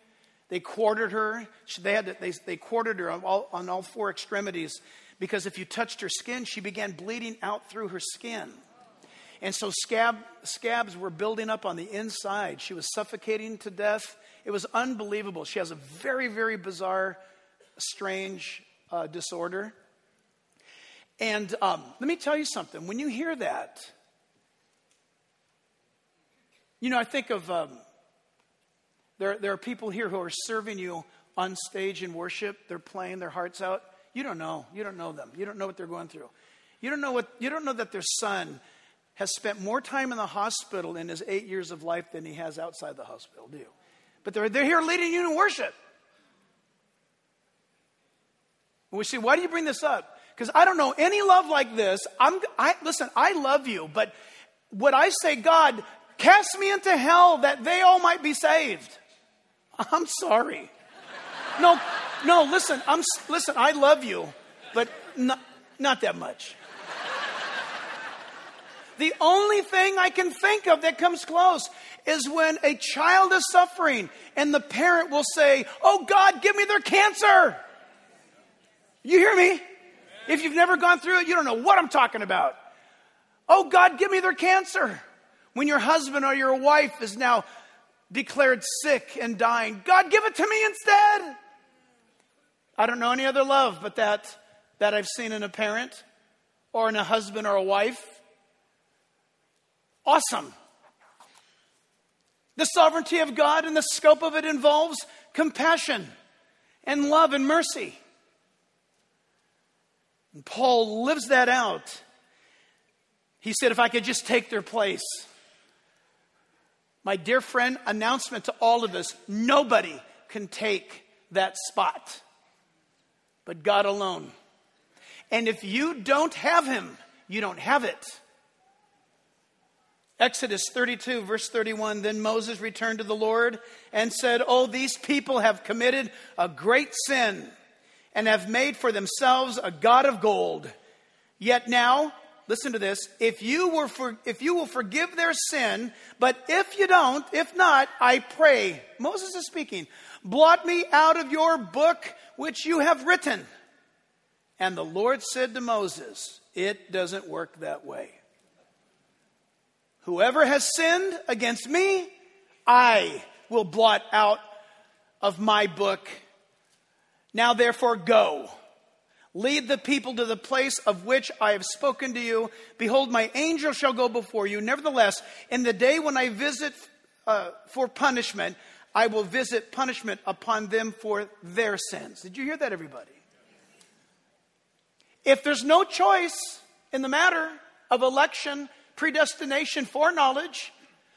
They quartered her. She, they, had to, they, they quartered her on all, on all four extremities because if you touched her skin, she began bleeding out through her skin. And so scab, scabs were building up on the inside. She was suffocating to death. It was unbelievable. She has a very, very bizarre, strange uh, disorder. And um, let me tell you something. When you hear that, you know, I think of um, there, there are people here who are serving you on stage in worship. They're playing their hearts out. You don't know. You don't know them. You don't know what they're going through. You don't know what. You don't know that their son has spent more time in the hospital in his eight years of life than he has outside the hospital. Do you? but they're, they're here leading you in worship. And we say, why do you bring this up? Because I don't know any love like this. I'm, I, listen, I love you, but what I say, God, cast me into hell that they all might be saved. I'm sorry. No, no, listen, I'm, listen, I love you, but not, not that much. The only thing I can think of that comes close is when a child is suffering and the parent will say, Oh God, give me their cancer. You hear me? If you've never gone through it, you don't know what I'm talking about. Oh God, give me their cancer. When your husband or your wife is now declared sick and dying, God, give it to me instead. I don't know any other love but that that I've seen in a parent or in a husband or a wife Awesome. The sovereignty of God and the scope of it involves compassion and love and mercy. And Paul lives that out. He said, If I could just take their place. My dear friend, announcement to all of us nobody can take that spot. But God alone. And if you don't have him, you don't have it. Exodus 32, verse 31 Then Moses returned to the Lord and said, Oh, these people have committed a great sin and have made for themselves a God of gold. Yet now, listen to this if you, were for, if you will forgive their sin, but if you don't, if not, I pray, Moses is speaking, blot me out of your book which you have written. And the Lord said to Moses, It doesn't work that way. Whoever has sinned against me, I will blot out of my book. Now, therefore, go. Lead the people to the place of which I have spoken to you. Behold, my angel shall go before you. Nevertheless, in the day when I visit uh, for punishment, I will visit punishment upon them for their sins. Did you hear that, everybody? If there's no choice in the matter of election, predestination, foreknowledge,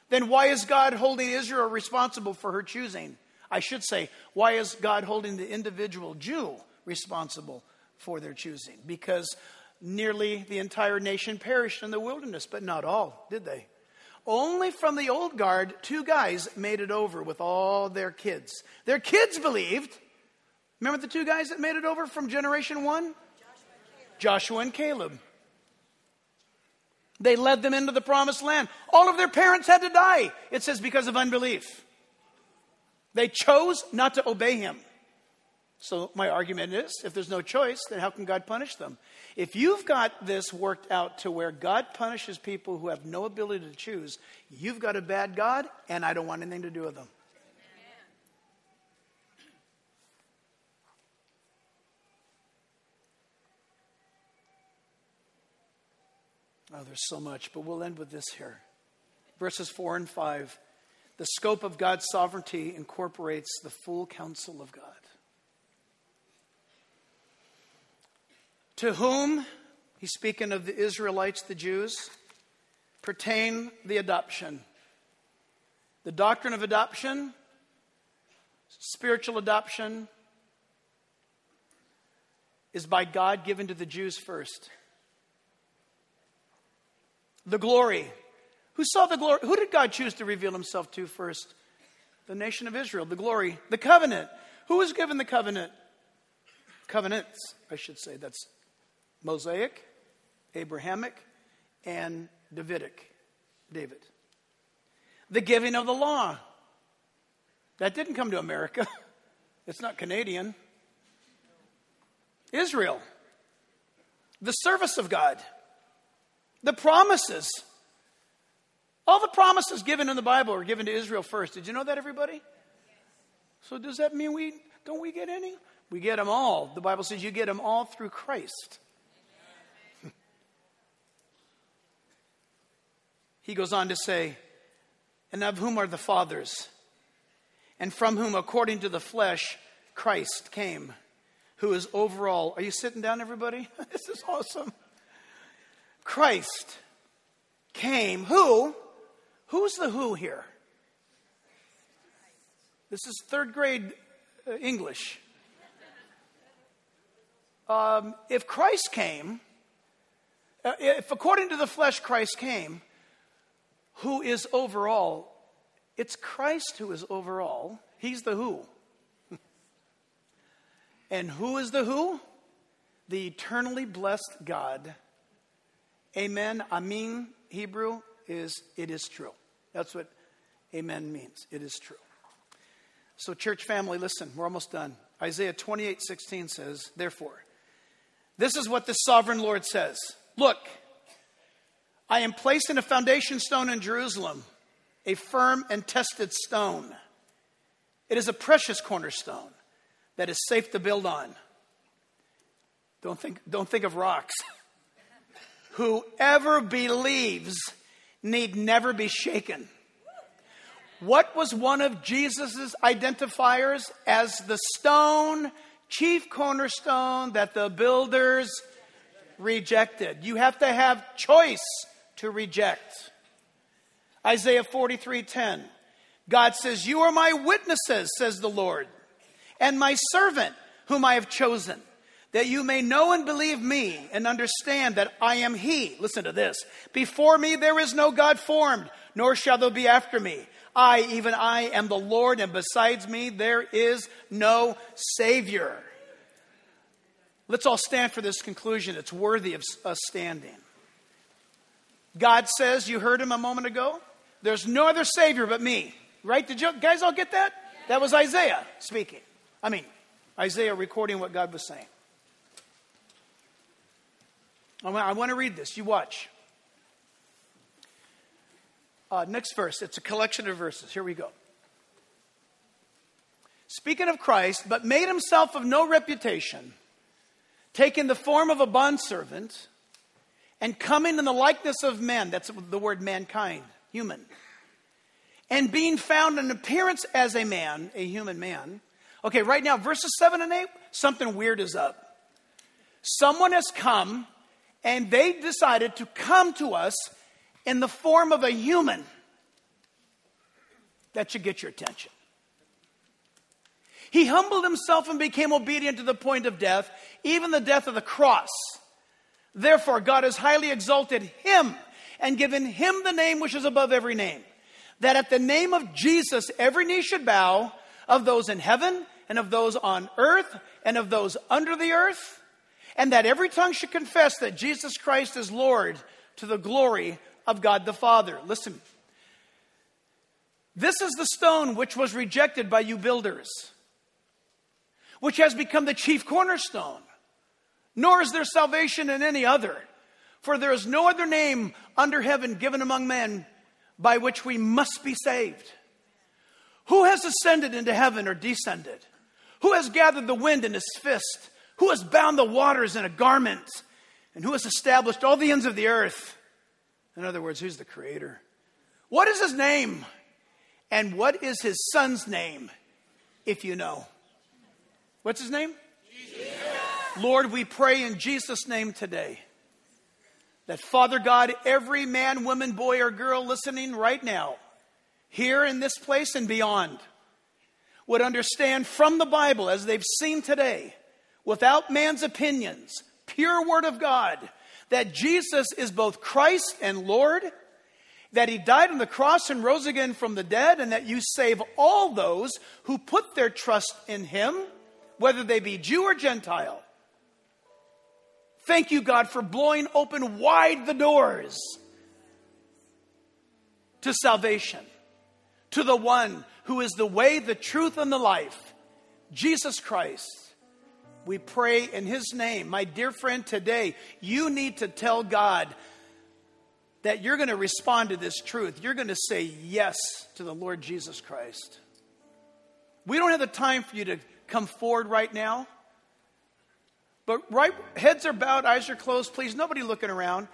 then why is God holding Israel responsible for her choosing? I should say, why is God holding the individual Jew responsible for their choosing? Because nearly the entire nation perished in the wilderness, but not all, did they? Only from the old guard, two guys made it over with all their kids. Their kids believed. Remember the two guys that made it over from generation one? Joshua and Caleb. They led them into the promised land. All of their parents had to die, it says, because of unbelief. They chose not to obey him. So, my argument is if there's no choice, then how can God punish them? If you've got this worked out to where God punishes people who have no ability to choose, you've got a bad God, and I don't want anything to do with them. Oh, there's so much, but we'll end with this here. Verses 4 and 5. The scope of God's sovereignty incorporates the full counsel of God. To whom, he's speaking of the Israelites, the Jews, pertain the adoption. The doctrine of adoption, spiritual adoption, is by God given to the Jews first the glory. Who saw the glory? Who did God choose to reveal himself to first? The nation of Israel, the glory, the covenant. Who was given the covenant? Covenants, I should say. That's Mosaic, Abrahamic, and Davidic. David. The giving of the law. That didn't come to America. It's not Canadian. Israel. The service of God. The promises. All the promises given in the Bible are given to Israel first. Did you know that, everybody? So does that mean we don't we get any? We get them all. The Bible says you get them all through Christ. He goes on to say, and of whom are the fathers, and from whom, according to the flesh, Christ came, who is over all. Are you sitting down, everybody? this is awesome. Christ came. Who? Who's the who here? This is third grade uh, English. Um, if Christ came, uh, if according to the flesh Christ came, who is over all? It's Christ who is over all. He's the who. and who is the who? The eternally blessed God Amen, Amin, Hebrew, is it is true. That's what amen means. It is true. So, church family, listen, we're almost done. Isaiah 28 16 says, Therefore, this is what the sovereign Lord says Look, I am placing a foundation stone in Jerusalem, a firm and tested stone. It is a precious cornerstone that is safe to build on. Don't think, don't think of rocks. Whoever believes need never be shaken. What was one of Jesus' identifiers as the stone, chief cornerstone that the builders rejected? You have to have choice to reject. Isaiah 43:10. God says, "You are my witnesses," says the Lord, "and my servant whom I have chosen." that you may know and believe me and understand that I am He. Listen to this. Before me there is no God formed, nor shall there be after me. I, even I, am the Lord, and besides me there is no Savior. Let's all stand for this conclusion. It's worthy of us standing. God says, you heard him a moment ago, there's no other Savior but me. Right? Did you guys all get that? That was Isaiah speaking. I mean, Isaiah recording what God was saying. I want to read this. You watch. Uh, next verse. It's a collection of verses. Here we go. Speaking of Christ, but made himself of no reputation, taking the form of a bondservant, and coming in the likeness of men. That's the word mankind, human. And being found in appearance as a man, a human man. Okay, right now, verses 7 and 8, something weird is up. Someone has come and they decided to come to us in the form of a human. That should get your attention. He humbled himself and became obedient to the point of death, even the death of the cross. Therefore, God has highly exalted him and given him the name which is above every name, that at the name of Jesus every knee should bow, of those in heaven and of those on earth and of those under the earth and that every tongue should confess that Jesus Christ is Lord to the glory of God the Father. Listen. This is the stone which was rejected by you builders, which has become the chief cornerstone. Nor is there salvation in any other, for there is no other name under heaven given among men by which we must be saved. Who has ascended into heaven or descended? Who has gathered the wind in his fist? Who has bound the waters in a garment? And who has established all the ends of the earth? In other words, who's the creator? What is his name? And what is his son's name, if you know? What's his name? Jesus. Lord, we pray in Jesus' name today that Father God, every man, woman, boy, or girl listening right now, here in this place and beyond, would understand from the Bible as they've seen today without man's opinions, pure word of God, that Jesus is both Christ and Lord, that he died on the cross and rose again from the dead, and that you save all those who put their trust in him, whether they be Jew or Gentile. Thank you, God, for blowing open wide the doors to salvation, to the one who is the way, the truth, and the life, Jesus Christ. We pray in His name. My dear friend, today, you need to tell God that you're going to respond to this truth. You're going to say yes to the Lord Jesus Christ. We don't have the time for you to come forward right now. But right, heads are bowed, eyes are closed. Please, nobody looking around.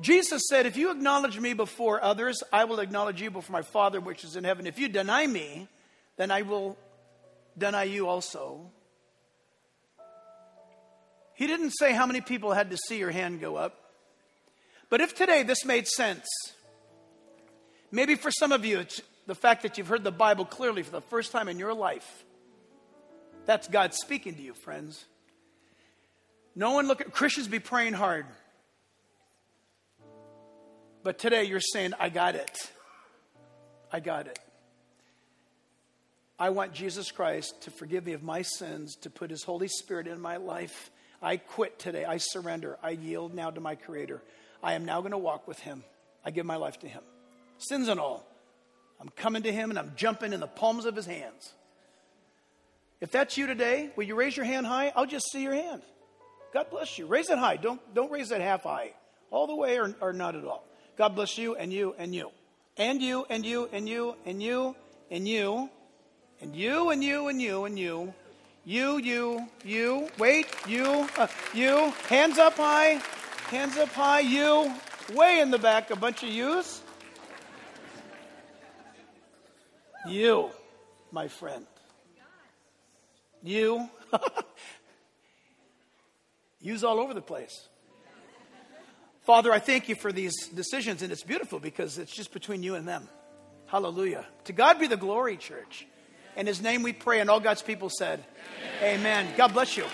Jesus said, If you acknowledge me before others, I will acknowledge you before my Father which is in heaven. If you deny me, then I will deny you also. He didn't say how many people had to see your hand go up. But if today this made sense, maybe for some of you, it's the fact that you've heard the Bible clearly for the first time in your life. That's God speaking to you, friends. No one look at Christians be praying hard. But today you're saying, I got it. I got it. I want Jesus Christ to forgive me of my sins, to put his Holy Spirit in my life, I quit today. I surrender. I yield now to my Creator. I am now going to walk with Him. I give my life to Him. Sins and all. I'm coming to Him and I'm jumping in the palms of His hands. If that's you today, will you raise your hand high? I'll just see your hand. God bless you. Raise it high. Don't, don't raise it half high. All the way or, or not at all. God bless you and you and you. And you and you and you and you and you and you and you and you and you. You, you, you. Wait, you, uh, you. Hands up high. Hands up high. You. Way in the back, a bunch of yous. You, my friend. You. Yous all over the place. Father, I thank you for these decisions, and it's beautiful because it's just between you and them. Hallelujah. To God be the glory, church. In his name we pray, and all God's people said, Amen. Amen. God bless you.